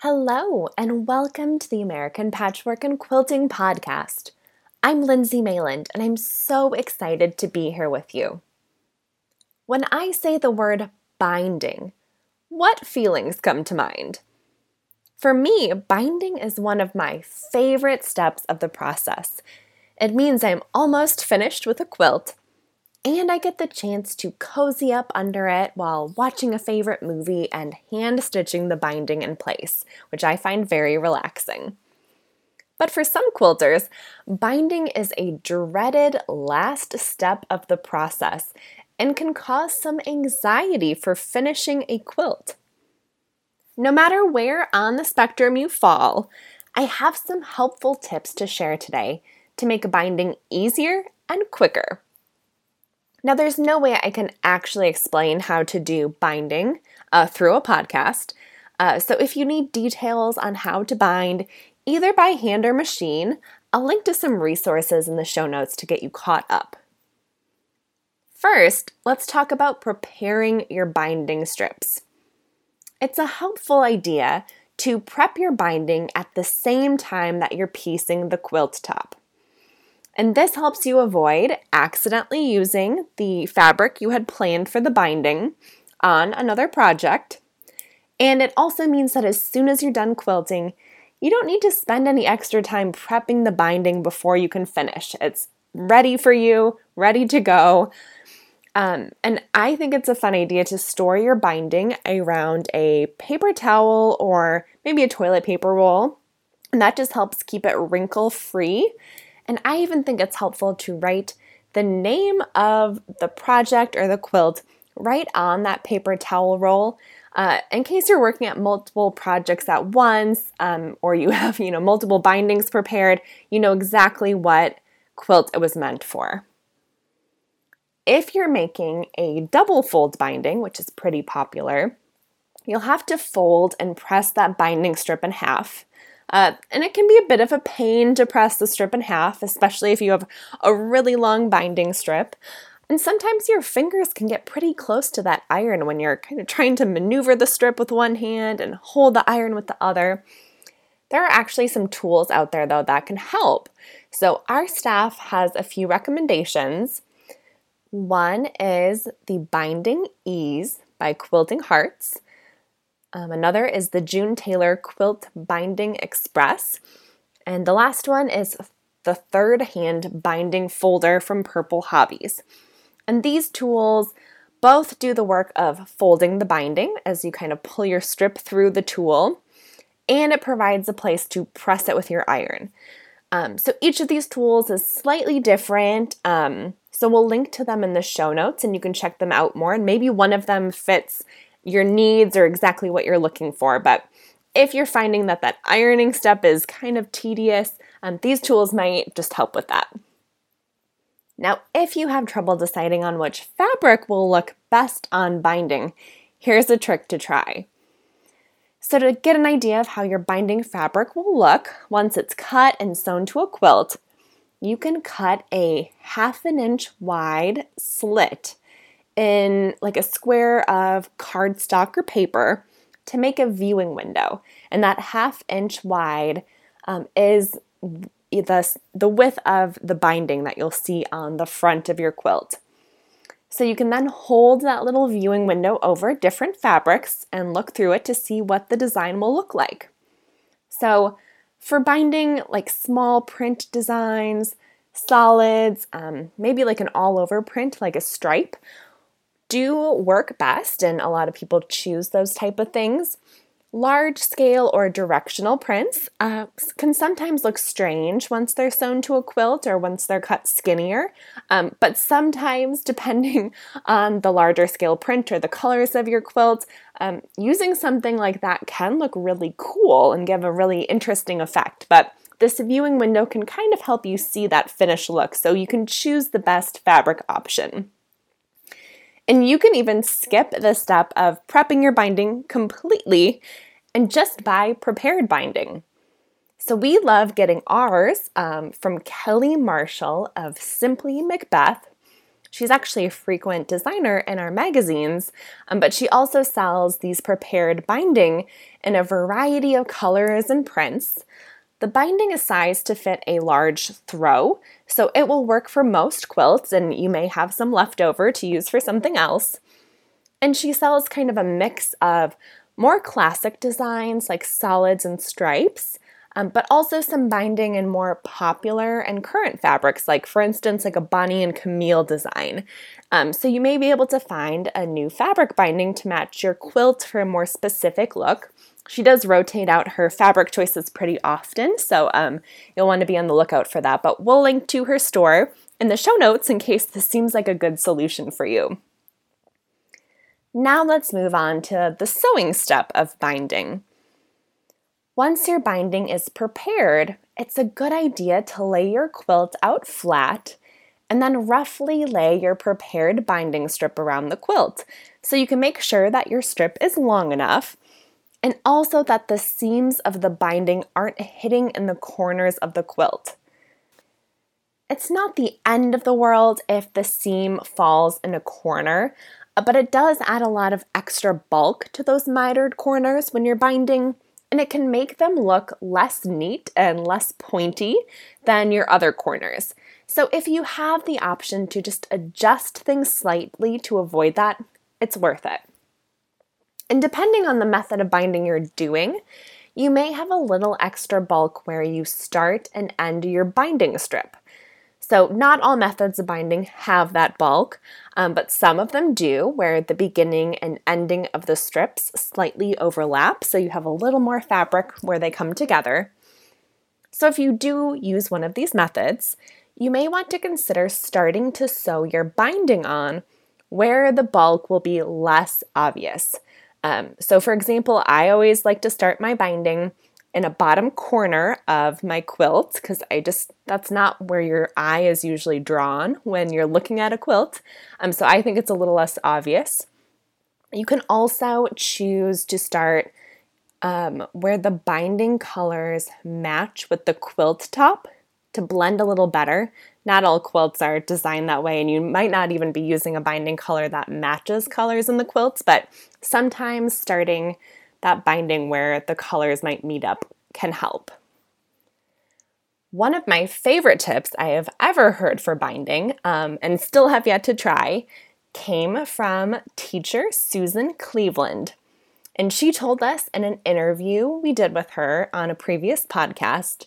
Hello, and welcome to the American Patchwork and Quilting Podcast. I'm Lindsay Mayland, and I'm so excited to be here with you. When I say the word binding, what feelings come to mind? For me, binding is one of my favorite steps of the process. It means I'm almost finished with a quilt and I get the chance to cozy up under it while watching a favorite movie and hand stitching the binding in place, which I find very relaxing. But for some quilters, binding is a dreaded last step of the process and can cause some anxiety for finishing a quilt. No matter where on the spectrum you fall, I have some helpful tips to share today to make binding easier and quicker. Now, there's no way I can actually explain how to do binding uh, through a podcast. Uh, so, if you need details on how to bind, either by hand or machine, I'll link to some resources in the show notes to get you caught up. First, let's talk about preparing your binding strips. It's a helpful idea to prep your binding at the same time that you're piecing the quilt top. And this helps you avoid accidentally using the fabric you had planned for the binding on another project. And it also means that as soon as you're done quilting, you don't need to spend any extra time prepping the binding before you can finish. It's ready for you, ready to go. Um, and I think it's a fun idea to store your binding around a paper towel or maybe a toilet paper roll. And that just helps keep it wrinkle free and I even think it's helpful to write the name of the project or the quilt right on that paper towel roll. Uh, in case you're working at multiple projects at once, um, or you have you know multiple bindings prepared, you know exactly what quilt it was meant for. If you're making a double fold binding, which is pretty popular, you'll have to fold and press that binding strip in half. Uh, and it can be a bit of a pain to press the strip in half, especially if you have a really long binding strip. And sometimes your fingers can get pretty close to that iron when you're kind of trying to maneuver the strip with one hand and hold the iron with the other. There are actually some tools out there though that can help. So, our staff has a few recommendations. One is the Binding Ease by Quilting Hearts. Um, another is the June Taylor Quilt Binding Express. And the last one is the third hand binding folder from Purple Hobbies. And these tools both do the work of folding the binding as you kind of pull your strip through the tool, and it provides a place to press it with your iron. Um, so each of these tools is slightly different. Um, so we'll link to them in the show notes and you can check them out more. And maybe one of them fits your needs or exactly what you're looking for. But if you're finding that that ironing step is kind of tedious, um, these tools might just help with that. Now, if you have trouble deciding on which fabric will look best on binding, here's a trick to try. So, to get an idea of how your binding fabric will look once it's cut and sewn to a quilt, you can cut a half an inch wide slit in like a square of cardstock or paper to make a viewing window. And that half inch wide um, is the, the width of the binding that you'll see on the front of your quilt. So you can then hold that little viewing window over different fabrics and look through it to see what the design will look like. So for binding like small print designs, solids, um, maybe like an all over print like a stripe, do work best, and a lot of people choose those type of things. Large scale or directional prints uh, can sometimes look strange once they're sewn to a quilt or once they're cut skinnier, um, but sometimes, depending on the larger scale print or the colors of your quilt, um, using something like that can look really cool and give a really interesting effect. But this viewing window can kind of help you see that finished look so you can choose the best fabric option. And you can even skip the step of prepping your binding completely and just buy prepared binding. So we love getting ours um, from Kelly Marshall of Simply Macbeth. She's actually a frequent designer in our magazines, um, but she also sells these prepared binding in a variety of colors and prints. The binding is sized to fit a large throw, so it will work for most quilts, and you may have some left over to use for something else. And she sells kind of a mix of more classic designs like solids and stripes, um, but also some binding in more popular and current fabrics, like for instance, like a Bonnie and Camille design. Um, so you may be able to find a new fabric binding to match your quilt for a more specific look. She does rotate out her fabric choices pretty often, so um, you'll want to be on the lookout for that. But we'll link to her store in the show notes in case this seems like a good solution for you. Now let's move on to the sewing step of binding. Once your binding is prepared, it's a good idea to lay your quilt out flat and then roughly lay your prepared binding strip around the quilt so you can make sure that your strip is long enough and also that the seams of the binding aren't hitting in the corners of the quilt. It's not the end of the world if the seam falls in a corner, uh, but it does add a lot of extra bulk to those mitered corners when you're binding, and it can make them look less neat and less pointy than your other corners. So if you have the option to just adjust things slightly to avoid that, it's worth it. And depending on the method of binding you're doing, you may have a little extra bulk where you start and end your binding strip. So, not all methods of binding have that bulk, um, but some of them do, where the beginning and ending of the strips slightly overlap, so you have a little more fabric where they come together. So, if you do use one of these methods, you may want to consider starting to sew your binding on where the bulk will be less obvious. Um, so, for example, I always like to start my binding in a bottom corner of my quilt because I just that's not where your eye is usually drawn when you're looking at a quilt. Um, so I think it's a little less obvious. You can also choose to start um, where the binding colors match with the quilt top to blend a little better. Not all quilts are designed that way, and you might not even be using a binding color that matches colors in the quilts, but sometimes starting that binding where the colors might meet up can help. One of my favorite tips I have ever heard for binding, um, and still have yet to try, came from teacher Susan Cleveland. And she told us in an interview we did with her on a previous podcast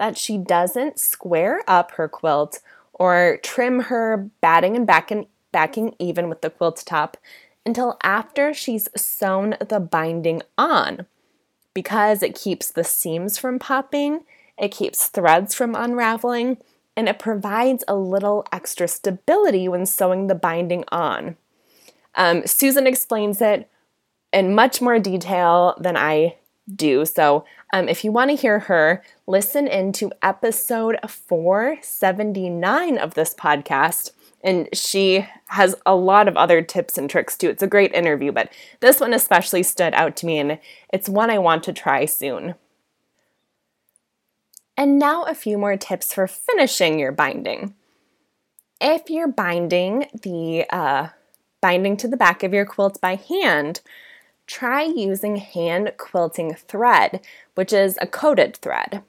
that she doesn't square up her quilt or trim her batting and backing, backing even with the quilt top until after she's sewn the binding on because it keeps the seams from popping, it keeps threads from unraveling, and it provides a little extra stability when sewing the binding on. Um, Susan explains it in much more detail than I do. So, um, if you want to hear her, listen into episode 479 of this podcast and she has a lot of other tips and tricks too. It's a great interview, but this one especially stood out to me, and it's one I want to try soon. And now a few more tips for finishing your binding. If you're binding the uh, binding to the back of your quilt by hand, try using hand quilting thread, which is a coated thread.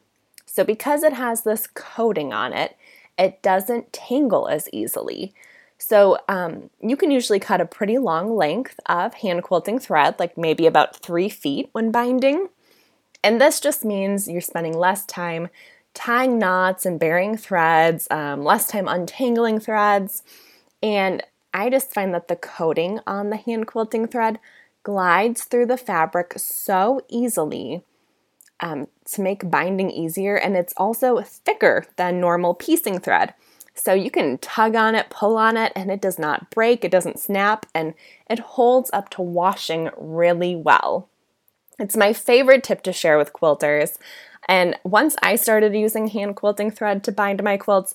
So, because it has this coating on it, it doesn't tangle as easily. So um, you can usually cut a pretty long length of hand quilting thread, like maybe about three feet when binding. And this just means you're spending less time tying knots and burying threads, um, less time untangling threads. And I just find that the coating on the hand quilting thread glides through the fabric so easily um, to make binding easier, and it's also thicker than normal piecing thread. So you can tug on it, pull on it, and it does not break, it doesn't snap, and it holds up to washing really well. It's my favorite tip to share with quilters. And once I started using hand quilting thread to bind my quilts,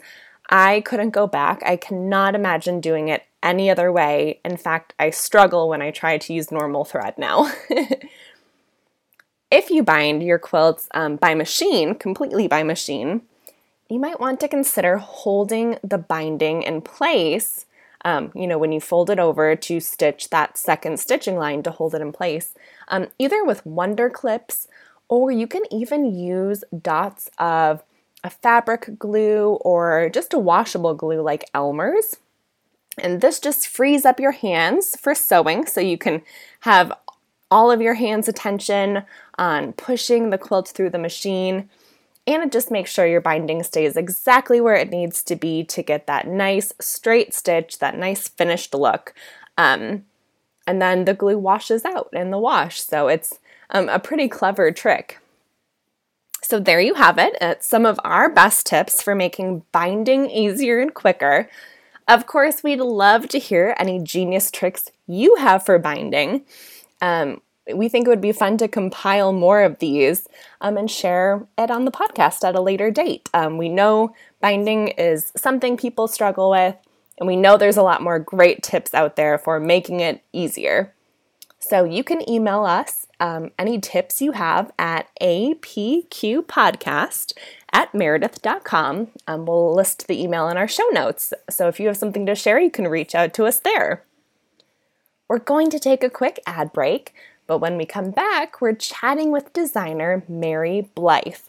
I couldn't go back. I cannot imagine doing it any other way. In fact, I struggle when I try to use normal thread now. if you bind your quilts um, by machine, completely by machine, you might want to consider holding the binding in place. Um, you know, when you fold it over to stitch that second stitching line to hold it in place, um, either with wonder clips or you can even use dots of a fabric glue or just a washable glue like Elmer's. And this just frees up your hands for sewing so you can have all of your hands' attention on pushing the quilt through the machine. And it just makes sure your binding stays exactly where it needs to be to get that nice straight stitch, that nice finished look. Um, and then the glue washes out in the wash. So it's um, a pretty clever trick. So there you have it. It's some of our best tips for making binding easier and quicker. Of course, we'd love to hear any genius tricks you have for binding. Um, we think it would be fun to compile more of these um, and share it on the podcast at a later date. Um, we know binding is something people struggle with, and we know there's a lot more great tips out there for making it easier. So you can email us um, any tips you have at apqpodcast at meredith.com. Um, we'll list the email in our show notes. So if you have something to share, you can reach out to us there. We're going to take a quick ad break, but when we come back, we're chatting with designer Mary Blythe.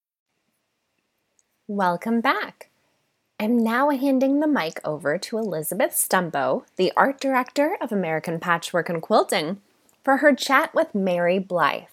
Welcome back. I'm now handing the mic over to Elizabeth Stumbo, the art director of American Patchwork and Quilting, for her chat with Mary Blythe.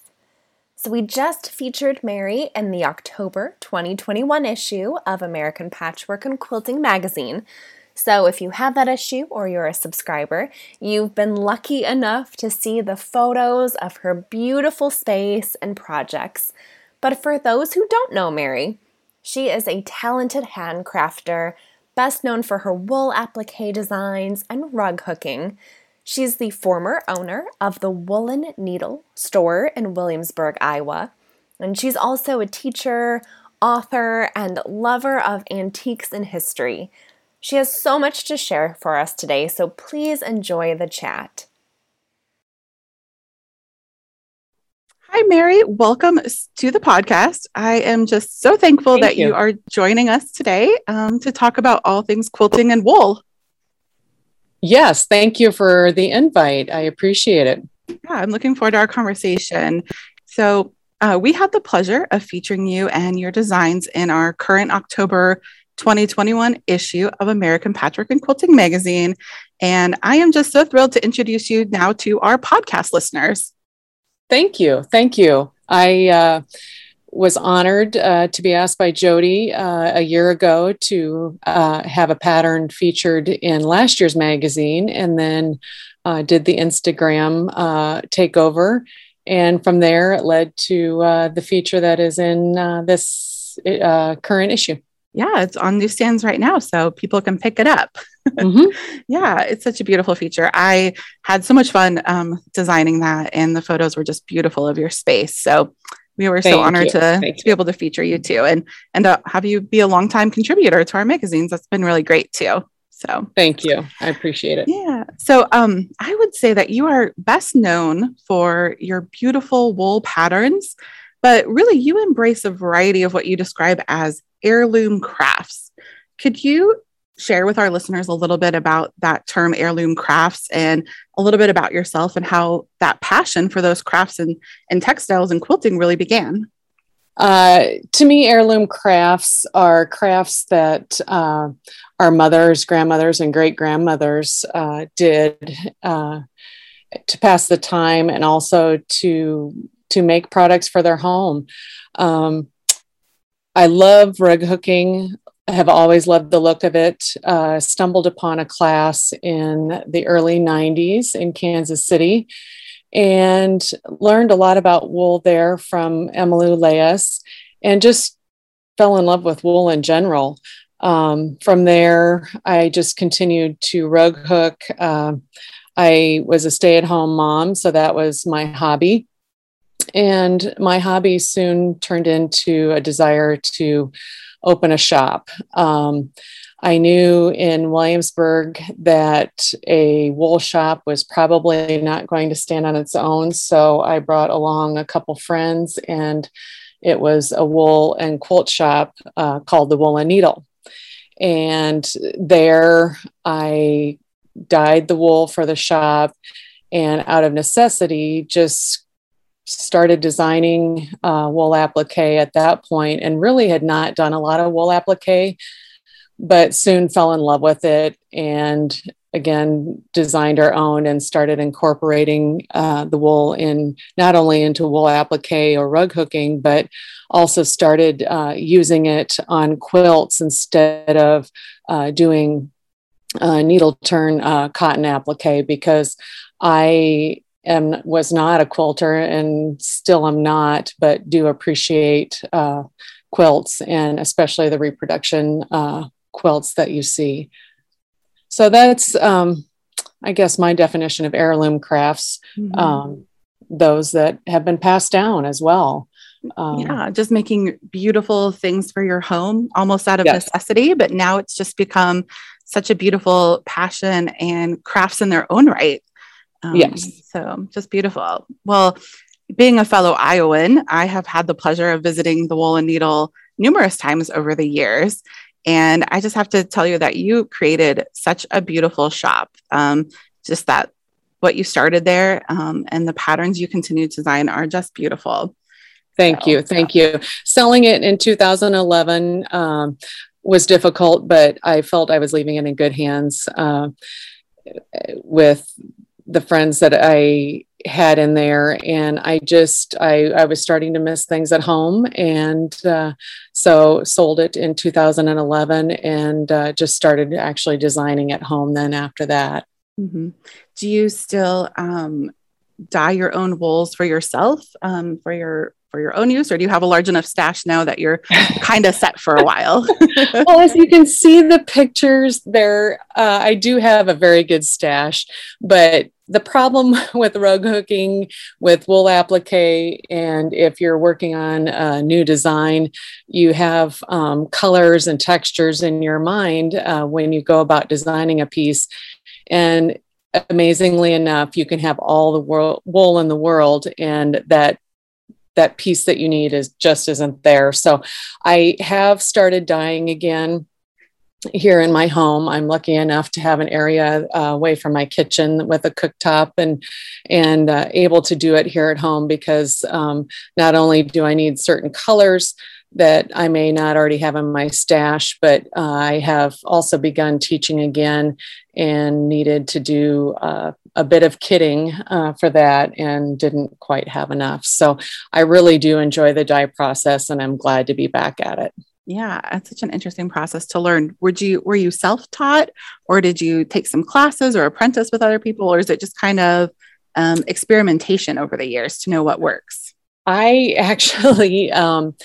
So, we just featured Mary in the October 2021 issue of American Patchwork and Quilting magazine. So, if you have that issue or you're a subscriber, you've been lucky enough to see the photos of her beautiful space and projects. But for those who don't know Mary, she is a talented hand crafter, best known for her wool applique designs and rug hooking. She's the former owner of the Woolen Needle store in Williamsburg, Iowa. And she's also a teacher, author, and lover of antiques and history. She has so much to share for us today, so please enjoy the chat. Hi, Mary. Welcome to the podcast. I am just so thankful Thank that you. you. are joining us today um, to talk about all things quilting and wool. Yes, thank you for the invite. I appreciate it. Yeah, I'm looking forward to our conversation. So, uh, we had the pleasure of featuring you and your designs in our current October 2021 issue of American Patchwork and Quilting magazine. And I am just so thrilled to introduce you now to our podcast listeners. Thank you. Thank you. I uh, was honored uh, to be asked by Jody uh, a year ago to uh, have a pattern featured in last year's magazine and then uh, did the Instagram uh, takeover. And from there, it led to the feature that is in this current issue yeah, it's on newsstands right now, so people can pick it up. Mm-hmm. yeah, it's such a beautiful feature. I had so much fun um, designing that, and the photos were just beautiful of your space. So we were Thank so honored to, to be able to feature you too, and and uh, have you be a longtime contributor to our magazines. That's been really great too. So thank you. I appreciate it. Yeah. So um, I would say that you are best known for your beautiful wool patterns, but really you embrace a variety of what you describe as heirloom crafts. Could you share with our listeners a little bit about that term heirloom crafts and a little bit about yourself and how that passion for those crafts and, and textiles and quilting really began? Uh, to me, heirloom crafts are crafts that uh, our mothers, grandmothers, and great grandmothers uh, did uh, to pass the time and also to to make products for their home. Um, I love rug hooking. Have always loved the look of it. Uh, stumbled upon a class in the early 90s in Kansas City and learned a lot about wool there from Emma Lou Lais and just fell in love with wool in general. Um, from there, I just continued to rug hook. Uh, I was a stay at home mom, so that was my hobby. And my hobby soon turned into a desire to open a shop. Um, I knew in Williamsburg that a wool shop was probably not going to stand on its own. So I brought along a couple friends, and it was a wool and quilt shop uh, called the Wool and Needle. And there I dyed the wool for the shop, and out of necessity, just started designing uh, wool applique at that point and really had not done a lot of wool applique but soon fell in love with it and again designed our own and started incorporating uh, the wool in not only into wool applique or rug hooking but also started uh, using it on quilts instead of uh, doing uh, needle turn uh, cotton applique because i am was not a quilter and still am not but do appreciate uh, quilts and especially the reproduction quilts that you see. So that's, um, I guess, my definition of heirloom crafts, mm-hmm. um, those that have been passed down as well. Um, yeah, just making beautiful things for your home almost out of yes. necessity, but now it's just become such a beautiful passion and crafts in their own right. Um, yes. So just beautiful. Well, being a fellow Iowan, I have had the pleasure of visiting the Wool and Needle numerous times over the years. And I just have to tell you that you created such a beautiful shop. Um, just that what you started there um, and the patterns you continue to design are just beautiful. Thank so, you. Thank yeah. you. Selling it in 2011 um, was difficult, but I felt I was leaving it in good hands uh, with the friends that I had in there and i just i i was starting to miss things at home and uh, so sold it in 2011 and uh, just started actually designing at home then after that mm-hmm. do you still um, dye your own wools for yourself um, for your for your own use or do you have a large enough stash now that you're kind of set for a while? Well as you can see the pictures there uh, i do have a very good stash but the problem with rug hooking with wool applique and if you're working on a new design you have um, colors and textures in your mind uh, when you go about designing a piece. And amazingly enough you can have all the world, wool in the world and that that piece that you need is just isn't there so i have started dyeing again here in my home. I'm lucky enough to have an area uh, away from my kitchen with a cooktop and and uh, able to do it here at home because um, not only do I need certain colors that I may not already have in my stash, but uh, I have also begun teaching again and needed to do uh, a bit of kitting uh, for that and didn't quite have enough. So I really do enjoy the dye process and I'm glad to be back at it. Yeah, it's such an interesting process to learn. Were you were you self-taught or did you take some classes or apprentice with other people or is it just kind of um, experimentation over the years to know what works? I actually um,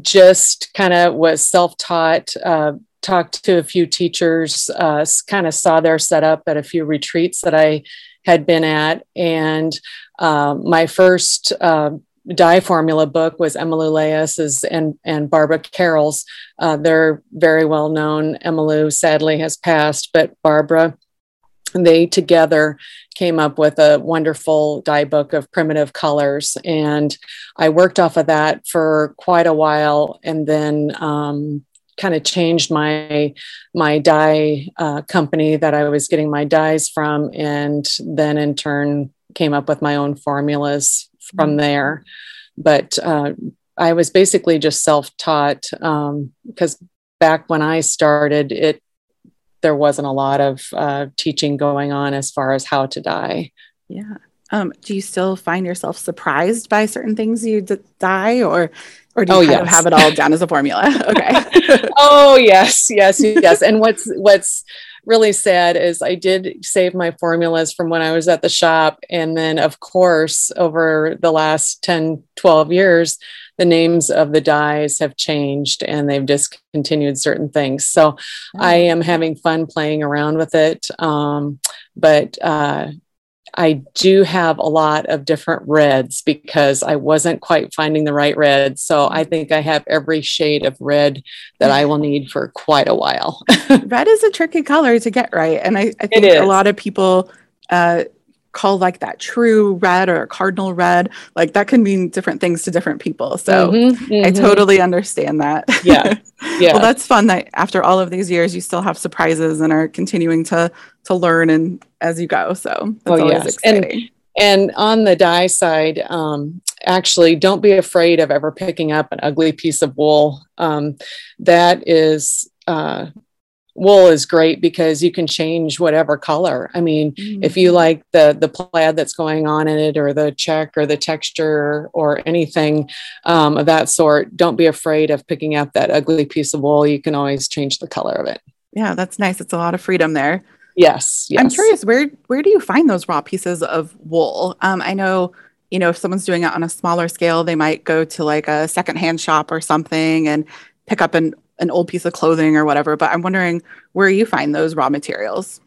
just kind of was self-taught, uh, talked to a few teachers, uh, kind of saw their setup at a few retreats that I had been at. And uh, my first uh, dye formula book was Emma Lou Lais's and, and Barbara Carroll's. Uh, they're very well known. Emma Lou sadly has passed, but Barbara, they together came up with a wonderful dye book of primitive colors. And I worked off of that for quite a while and then um, kind of changed my my dye uh, company that I was getting my dyes from, and then in turn came up with my own formulas from mm-hmm. there. But uh, I was basically just self taught because um, back when I started, it there wasn't a lot of uh, teaching going on as far as how to dye. Yeah. Um, do you still find yourself surprised by certain things you d- dye, or or do you oh, kind yes. of have it all down as a formula? okay. oh yes, yes, yes. And what's what's really sad is I did save my formulas from when I was at the shop. And then, of course, over the last 10, 12 years, the names of the dyes have changed and they've discontinued certain things. So I am having fun playing around with it. Um, but uh, I do have a lot of different reds because I wasn't quite finding the right red. So I think I have every shade of red that I will need for quite a while. red is a tricky color to get right. And I, I think a lot of people uh, call like that true red or cardinal red like that can mean different things to different people so mm-hmm, mm-hmm. i totally understand that yeah yeah well that's fun that after all of these years you still have surprises and are continuing to to learn and as you go so that's oh, always yes. exciting and, and on the dye side um actually don't be afraid of ever picking up an ugly piece of wool um that is uh wool is great because you can change whatever color. I mean, mm-hmm. if you like the the plaid that's going on in it, or the check, or the texture, or anything um, of that sort, don't be afraid of picking up that ugly piece of wool. You can always change the color of it. Yeah, that's nice. It's a lot of freedom there. Yes, yes. I'm curious where where do you find those raw pieces of wool? Um, I know you know if someone's doing it on a smaller scale, they might go to like a secondhand shop or something and pick up an an old piece of clothing or whatever. But I'm wondering where you find those raw materials.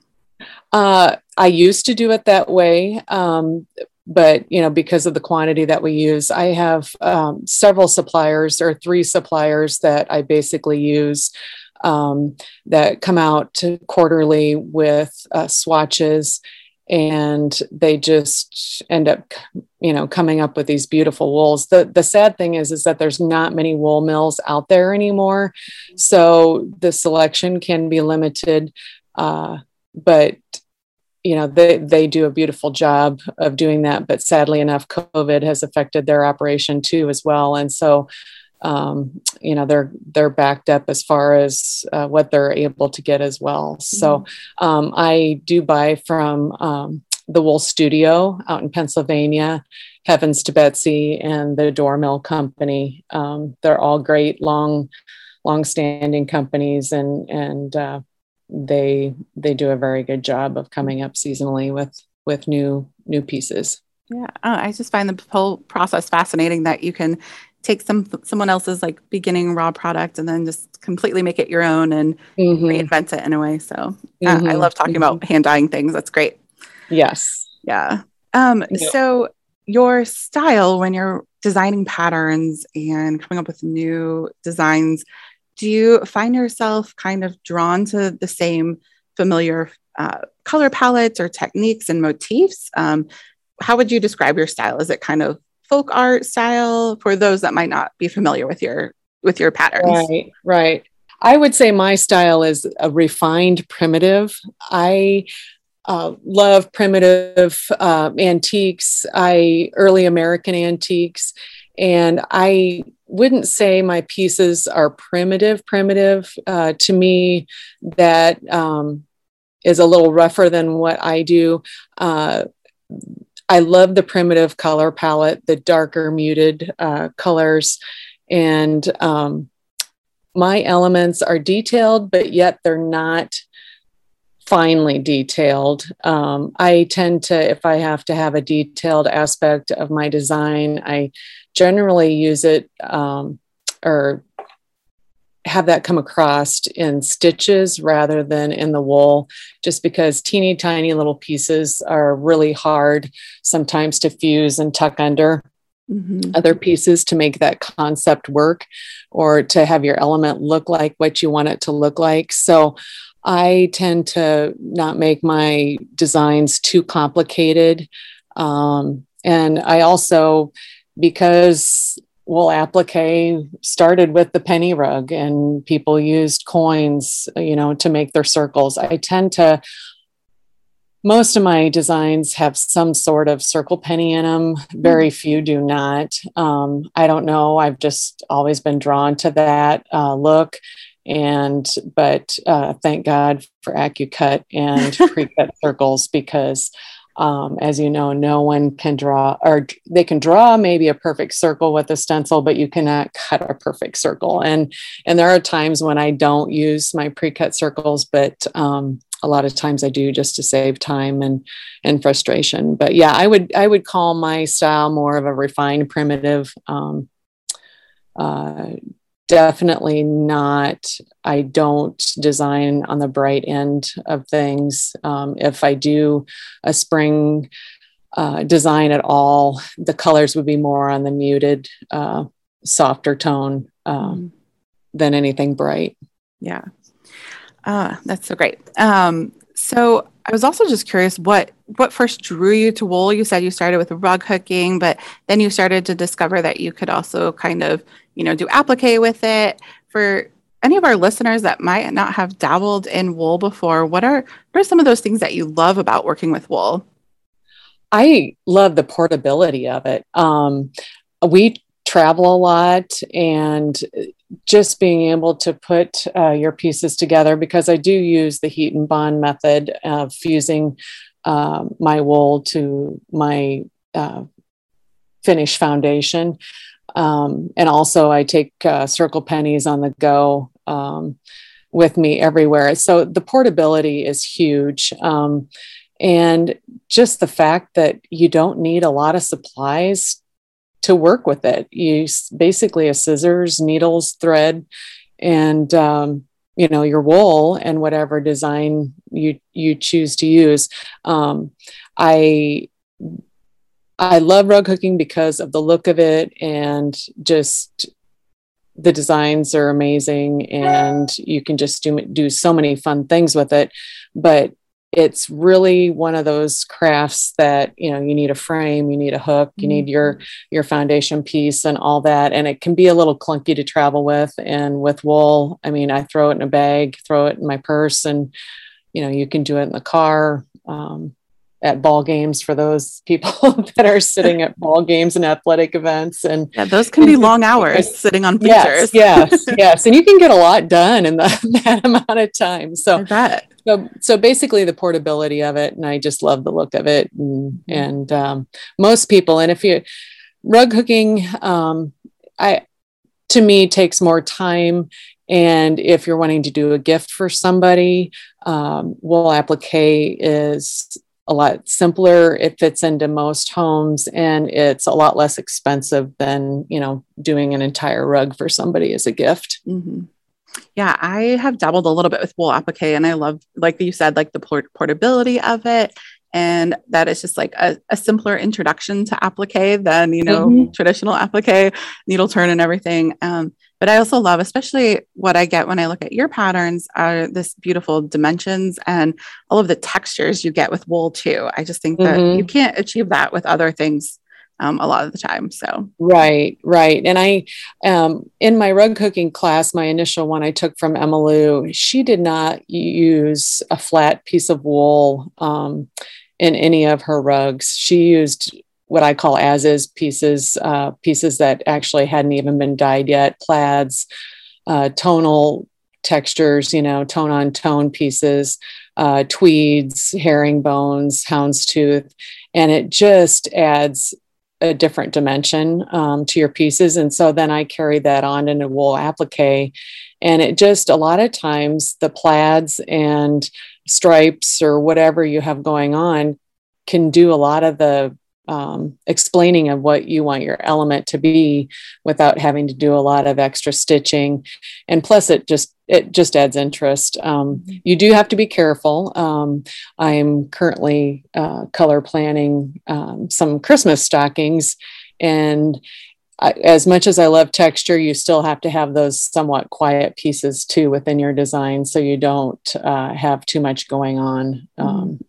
Uh, I used to do it that way. Um, but you know because of the quantity that we use i have um, several suppliers or three suppliers that i basically use um, that come out quarterly with uh, swatches. And they just end up you know coming up with these beautiful wools. The the sad thing is is that there's not many wool mills out there anymore. So the selection can be limited uh, but you know they they do a beautiful job of doing that. But sadly enough covid has affected their operation too as well. And so um, you know they're they're backed up as far as uh, what they're able to get as well. So mm-hmm. um, I do buy from um, the Wool Studio out in Pennsylvania, Heavens to Betsy, and the Dorr Mill Company. Um, they're all great, long, long-standing companies, and and uh, they they do a very good job of coming up seasonally with with new new pieces. Yeah, oh, I just find the whole process fascinating that you can take some someone else's like beginning raw product and then just completely make it your own and mm-hmm. reinvent it in a way. So mm-hmm. I love talking mm-hmm. about hand dyeing things. That's great. Yes. Yeah. Um, yeah. So your style when you're designing patterns and coming up with new designs, do you find yourself kind of drawn to the same familiar uh, color palettes or techniques and motifs? Um, how would you describe your style? Is it kind of folk art style for those that might not be familiar with your with your patterns. Right right. I would say my style is a refined primitive. I uh, love primitive uh, antiques. I early american antiques. And i wouldn't say my pieces are primitive primitive uh, to me that um, is a little rougher than what i do. Uh, I love the primitive color palette, the darker muted uh, colors. And um, my elements are detailed, but yet they're not finely detailed. Um, I tend to, if I have to have a detailed aspect of my design, I generally use it um, or have that come across in stitches rather than in the wool, just because teeny tiny little pieces are really hard sometimes to fuse and tuck under mm-hmm. other pieces to make that concept work or to have your element look like what you want it to look like. So I tend to not make my designs too complicated. Um, and I also, because wool applique started with the penny rug and people used coins you know to make their circles. I tend to most of my designs have some sort of circle penny in them very mm-hmm. few do not. Um, i don't know. I've just always been drawn to that uh, look and but uh, thank god for AccuCut and pre-cut circles because um, as you know, no one can draw, or they can draw maybe a perfect circle with a stencil, but you cannot cut a perfect circle. And and there are times when I don't use my pre-cut circles, but um, a lot of times I do just to save time and and frustration. But yeah, I would I would call my style more of a refined primitive. Um, uh, definitely not i don't design on the bright end of things. Um, if i do a spring uh, design at all the colors would be more on the muted uh, softer tone um, than anything bright. Yeah. Uh, that's so great. Um, so I was also just curious what what first drew you to wool. You said you started with rug hooking, but then you started to discover that you could also kind of, you know, do applique with it. For any of our listeners that might not have dabbled in wool before, what are what are some of those things that you love about working with wool? I love the portability of it. Um, we travel a lot and just being able to put uh, your pieces together because I do use the heat and bond method of fusing uh, my wool to my uh, foundation. Um, and also, I take uh, circle pennies on the go um, with me everywhere. So the portability is huge. Um, and just the fact that you don't need a lot of supplies to work with it. You basically a scissors, needles, thread, and um, you know your wool and whatever design you you choose to use. Um, I I love rug hooking because of the look of it and just the designs are amazing and you can just do do so many fun things with it. But it's really one of those crafts that you know you need a frame you need a hook you need your mm-hmm. your foundation piece and all that and it can be a little clunky to travel with and with wool i mean i throw it in a bag throw it in my purse and you know you can do it in the car um, at ball games for those people that are sitting at ball games and athletic events and yeah those can be long hours sitting on pictures yes yes yes and you can get a lot done in the, that amount of time. So so so basically the portability of it and i just love the look of it and, mm-hmm. and um, most people and if you rug hooking um, i to me takes more time and if you're wanting to do a gift for somebody um, wool applique is a lot simpler it fits into most homes and it's a lot less expensive than you know doing an entire rug for somebody as a gift mm-hmm. yeah i have dabbled a little bit with wool applique and i love like you said like the port- portability of it and that is just like a, a simpler introduction to applique than you know mm-hmm. traditional applique needle turn and everything um, but I also love, especially what I get when I look at your patterns, are this beautiful dimensions and all of the textures you get with wool too. I just think that mm-hmm. you can't achieve that with other things um, a lot of the time. So right, right. And I, um, in my rug hooking class, my initial one I took from Emma Lou, she did not use a flat piece of wool um, in any of her rugs. She used what I call as is pieces, uh, pieces that actually hadn't even been dyed yet, plaids, uh, tonal textures, you know, tone on tone pieces, uh, tweeds, herringbones, houndstooth, and it just adds a different dimension um, to your pieces. And so then I carry that on in a wool applique. And it just a lot of times the plaids and stripes or whatever you have going on can do a lot of the um, explaining of what you want your element to be without having to do a lot of extra stitching. And plus it just it just adds interest. Um, mm-hmm. you do have to be careful. Um, i am currently uh, color planning um, some christmas stockings. And I, as much as i love texture you still have to have those somewhat quiet pieces too within your design so you don't uh, have too much going on um, mm-hmm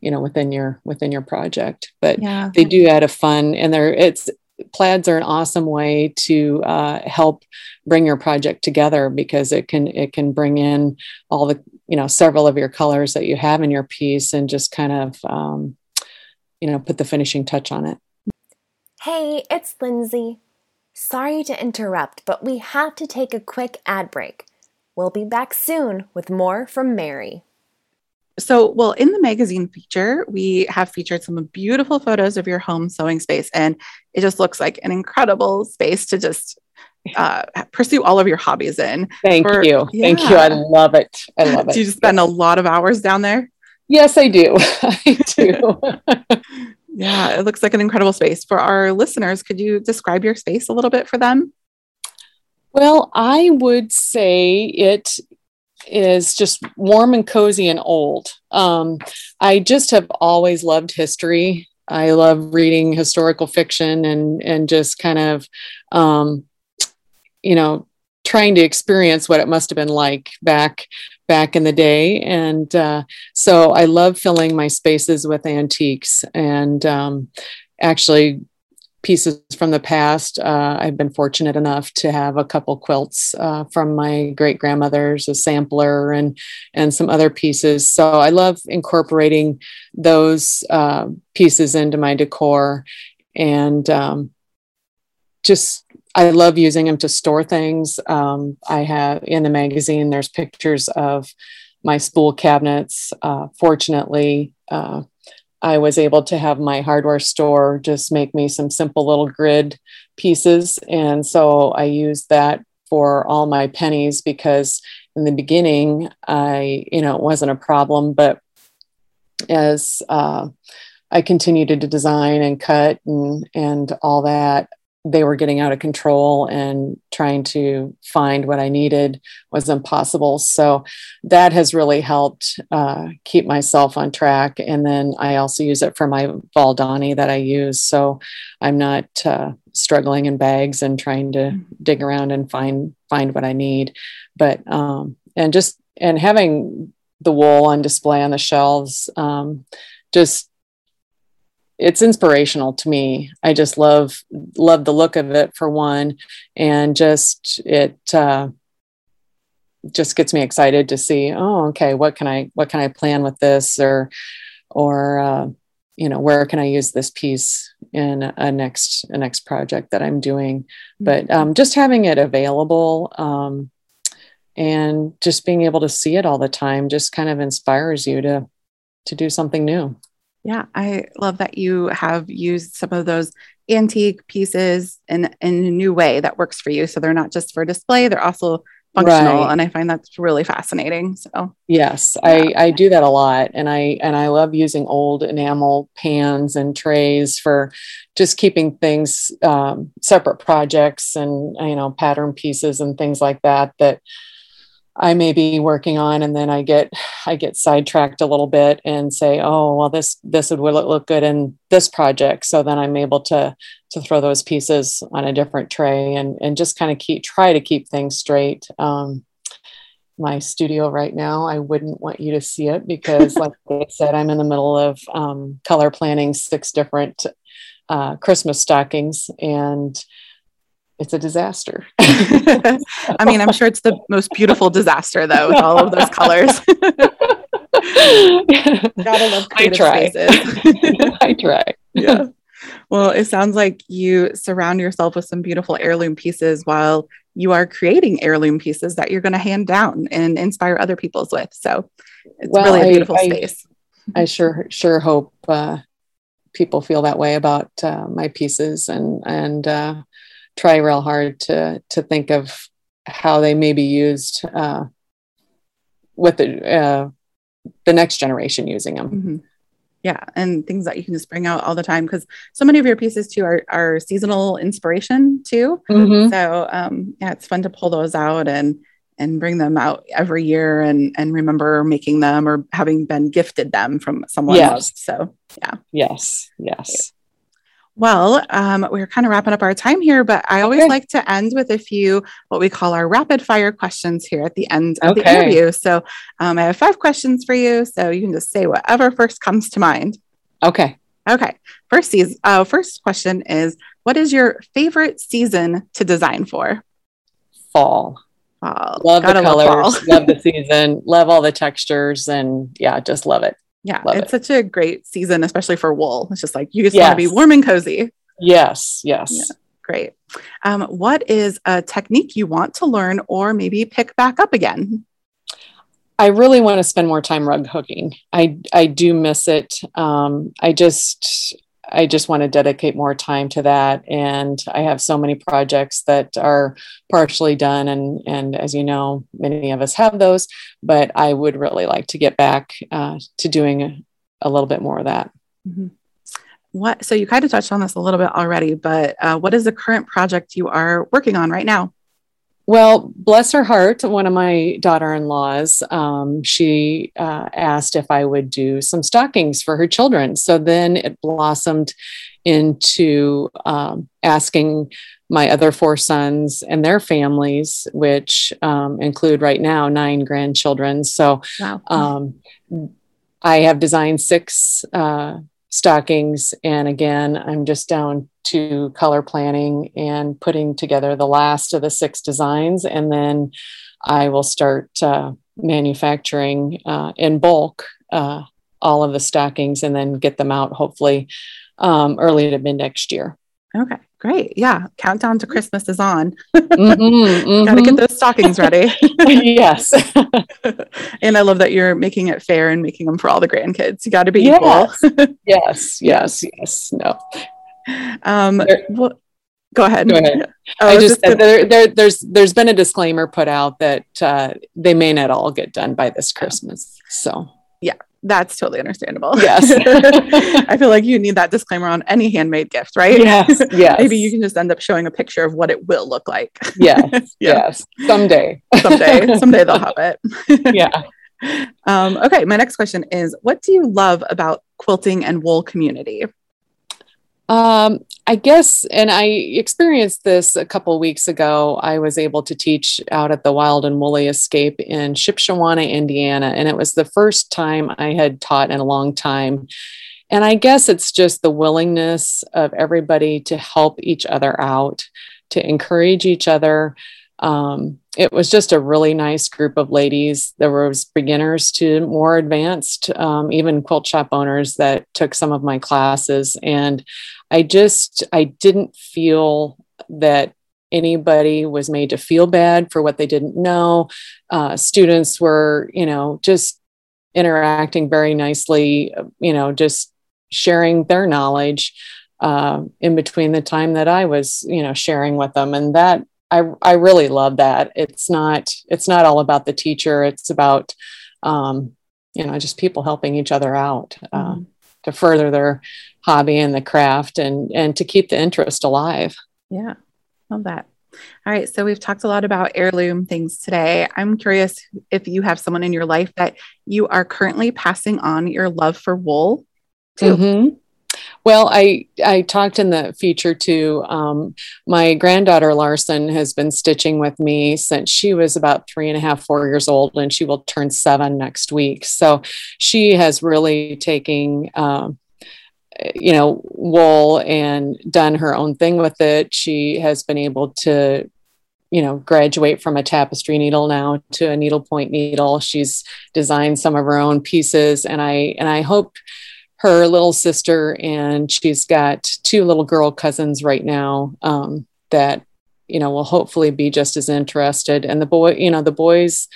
you know within your within your project but yeah. they do add a fun and they're it's plaids are an awesome way to uh, help bring your project together because it can it can bring in all the you know several of your colors that you have in your piece and just kind of um, you know put the finishing touch on it. Hey it's lindsay. Sorry to interrupt but we have to take a quick ad break. We'll be back soon with more from mary so, well, in the magazine feature, we have featured some beautiful photos of your home sewing space, and it just looks like an incredible space to just uh, pursue all of your hobbies in. Thank For, you. Yeah. Thank you. I love it. I love it. Do you spend a lot of hours down there? Yes, I do. I do. yeah, it looks like an incredible space. For our listeners, could you describe your space a little bit for them? Well, I would say it is just warm and cozy and old. Um, I just have always loved history. I love reading historical fiction and and just kind of, um, you know, trying to experience what it must have been like back back in the day. And uh, so I love filling my spaces with antiques and um, actually pieces from the past. Uh, I've been fortunate enough to have a couple quilts uh, from my great grandmother's, a sampler, and and some other pieces. So I love incorporating those uh, pieces into my decor, and um, just I love using them to store things. Um, I have in the magazine. There's pictures of my spool cabinets. Uh, fortunately uh, I was able to have my hardware store just make me some simple little grid pieces. And so I used that for all my pennies because in the beginning, I, you know, it wasn't a problem. But as uh, I continued to design and cut and, and all that, they were getting out of control and trying to find what I needed was impossible. So that has really helped uh, keep myself on track. And then I also use it for my Valdani that I use. So I'm not uh, struggling in bags and trying to dig around and find find what I need. But um, and just and having the wool on display on the shelves um, just it's inspirational to me. I just love love the look of it for one, and just it uh, just gets me excited to see. Oh, okay, what can I what can I plan with this, or or uh, you know where can I use this piece in a next a next project that I'm doing. Mm-hmm. But um, just having it available. Um, and just being able to see it all the time just kind of inspires you to to do something new yeah, I love that you have used some of those antique pieces in, in a new way that works for you. So they're not just for display, they're also functional. Right. And I find that's really fascinating. So yes, yeah. I, I do that a lot. And I and I love using old enamel pans and trays for just keeping things um, separate projects and you know pattern pieces and things like that that I may be working on, and then I get I get sidetracked a little bit and say, oh well, this this would look good in this project. So then I'm able to to throw those pieces on a different tray and and just kind of keep try to keep things straight. Um, my studio right now, I wouldn't want you to see it because, like I said, I'm in the middle of um, color planning six different uh, Christmas stockings and it's a disaster. I mean, I'm sure it's the most beautiful disaster though, with all of those colors. Gotta love I try. I try. Yeah. Well, it sounds like you surround yourself with some beautiful heirloom pieces while you are creating heirloom pieces that you're going to hand down and inspire other people's with. So it's well, really a beautiful I, space. I, I sure sure hope uh, people feel that way about uh, my pieces and and uh, try real hard to to think of how they may be used uh, with the uh, the next generation using them. Mm-hmm. Yeah, and things that you can just bring out all the time because so many of your pieces too are are seasonal inspiration too. Mm-hmm. So um, yeah, it's fun to pull those out and and bring them out every year and and remember making them or having been gifted them from someone yes. else. So yeah. Yes. Yes. Well, um, we're kind of wrapping up our time here, but I always okay. like to end with a few what we call our rapid fire questions here at the end of okay. the interview. So um, I have five questions for you. So you can just say whatever first comes to mind. Okay. Okay. First season, uh, first question is what is your favorite season to design for? Fall. Fall. Love Gotta the colors, love, love the season, love all the textures, and yeah, just love it. Yeah, love it's it. such a great season, especially for wool. It's just like you just yes. want to be warm and cozy. Yes, yes. Yeah, great. Um, what is a technique you want to learn or maybe pick back up again? I really want to spend more time rug hooking. I I do miss it. Um, I just I just want to dedicate more time to that. And I have so many projects that are partially done, and and as you know, many of us have those. But I would really like to get back uh, to doing a, little bit more of that. Mm-hmm. What? So you kind of touched on this a little bit already, but uh, what is the current project you are working on right now? Well, bless her heart, one of my daughter in laws, um, she uh, asked if I would do some stockings for her children. So then it blossomed into um, asking my other four sons and their families, which um, include right now nine grandchildren. So wow. Um, I have designed six uh, stockings. And again, I'm just down to color planning and putting together the last of the six designs. And then I will start uh, manufacturing uh, in bulk uh, all of the stockings and then get them out hopefully um, early to mid next year. Okay, great. Yeah, countdown to Christmas is on. mm-hmm, mm-hmm. Got to get those stockings ready. yes. and I love that you're making it fair and making them for all the grandkids. You got to be yes. equal. yes, yes, yes. No, um, well, go ahead. Go ahead. Oh, I just gonna... there, there, there's there's been a disclaimer put out that uh, they may not all get done by this Christmas. So yeah, that's totally understandable. Yes, I feel like you need that disclaimer on any handmade gift, right? Yes, yes. Maybe you can just end up showing a picture of what it will look like. yes, yeah. yes. Someday, someday, someday they'll have it. yeah. Um, okay, my next question is: What do you love about quilting and wool community? Um, I guess, and I experienced this a couple weeks ago. I was able to teach out at the Wild and Woolly Escape in Shipshewana, Indiana, and it was the first time I had taught in a long time. And I guess it's just the willingness of everybody to help each other out, to encourage each other. Um, it was just a really nice group of ladies. There was beginners to more advanced, um, even quilt shop owners that took some of my classes, and I just I didn't feel that anybody was made to feel bad for what they didn't know. Uh, students were, you know, just interacting very nicely, you know, just sharing their knowledge uh, in between the time that I was, you know, sharing with them, and that I I really love that. It's not it's not all about the teacher. It's about um, you know just people helping each other out uh, mm-hmm. To further their hobby and the craft and and to keep the interest alive. Yeah, love that. All right, so we've talked a lot about heirloom things today. I'm curious if you have someone in your life that you are currently passing on your love for wool to. Mm-hmm. Well, I I talked in the feature too. Um, my granddaughter Larson has been stitching with me since she was about three and a half, four years old, and she will turn seven next week. So she has really taken. Um, you know, wool and done her own thing with it. She has been able to, you know, graduate from a tapestry needle now to a needlepoint needle. She's designed some of her own pieces, and I and I hope her little sister, and she's got two little girl cousins right now um, that you know will hopefully be just as interested. And the boy, you know, the boys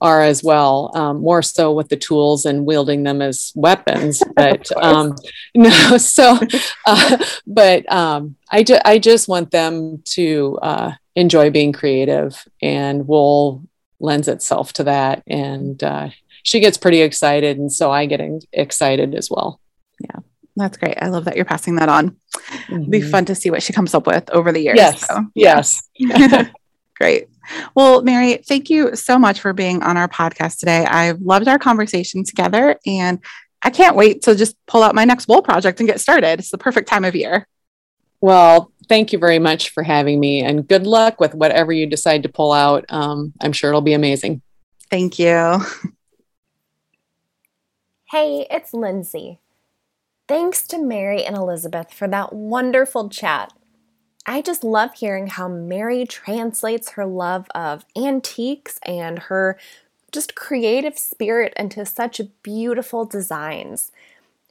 are as well, um, more so with the tools and wielding them as weapons. But um, no, so, uh, but um, I, ju- I just want them to uh, enjoy being creative, and wool lends itself to that. And uh, she gets pretty excited, and so I get excited as well. Yeah. That's great. I love that you're passing that on. Mm-hmm. It'll be fun to see what she comes up with over the years. Yes. So, yes. great. Well, Mary, thank you so much for being on our podcast today. I've loved our conversation together and I can't wait to just pull out my next wool project and get started. It's the perfect time of year. Well, thank you very much for having me and good luck with whatever you decide to pull out. Um, I'm sure it'll be amazing. Thank you. Hey, it's Lindsay. Thanks to Mary and Elizabeth for that wonderful chat. I just love hearing how Mary translates her love of antiques and her just creative spirit into such beautiful designs.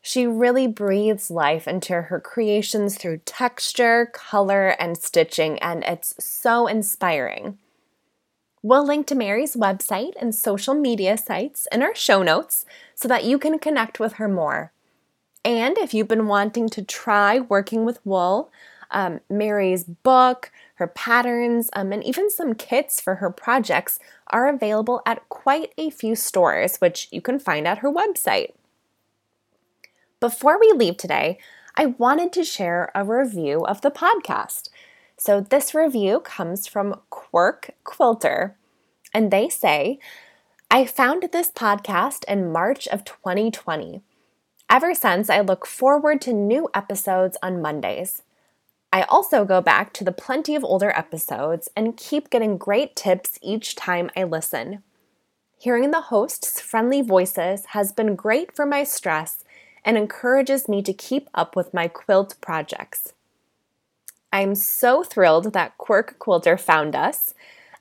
She really breathes life into her creations through texture, color, and stitching, and it's so inspiring. We'll link to Mary's website and social media sites in our show notes so that you can connect with her more. And if you've been wanting to try working with wool, um, Mary's book, her patterns, um, and even some kits for her projects are available at quite a few stores, which you can find at her website. Before we leave today, I wanted to share a review of the podcast. So, this review comes from Quirk Quilter, and they say, I found this podcast in March of 2020. Ever since, I look forward to new episodes on Mondays. I also go back to the plenty of older episodes and keep getting great tips each time I listen. Hearing the hosts' friendly voices has been great for my stress and encourages me to keep up with my quilt projects. I'm so thrilled that Quirk Quilter found us.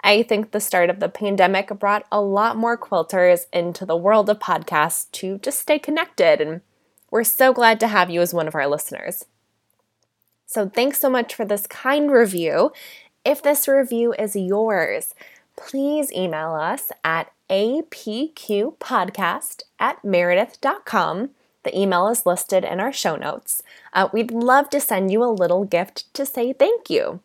I think the start of the pandemic brought a lot more quilters into the world of podcasts to just stay connected and we're so glad to have you as one of our listeners. So, thanks so much for this kind review. If this review is yours, please email us at apqpodcast at meredith.com. The email is listed in our show notes. Uh, we'd love to send you a little gift to say thank you.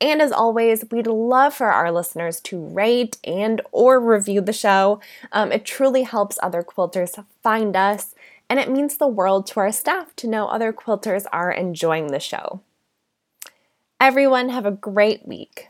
And as always, we'd love for our listeners to rate and or review the show. Um, it truly helps other quilters find us and it means the world to our staff to know other quilters are enjoying the show. Everyone, have a great week.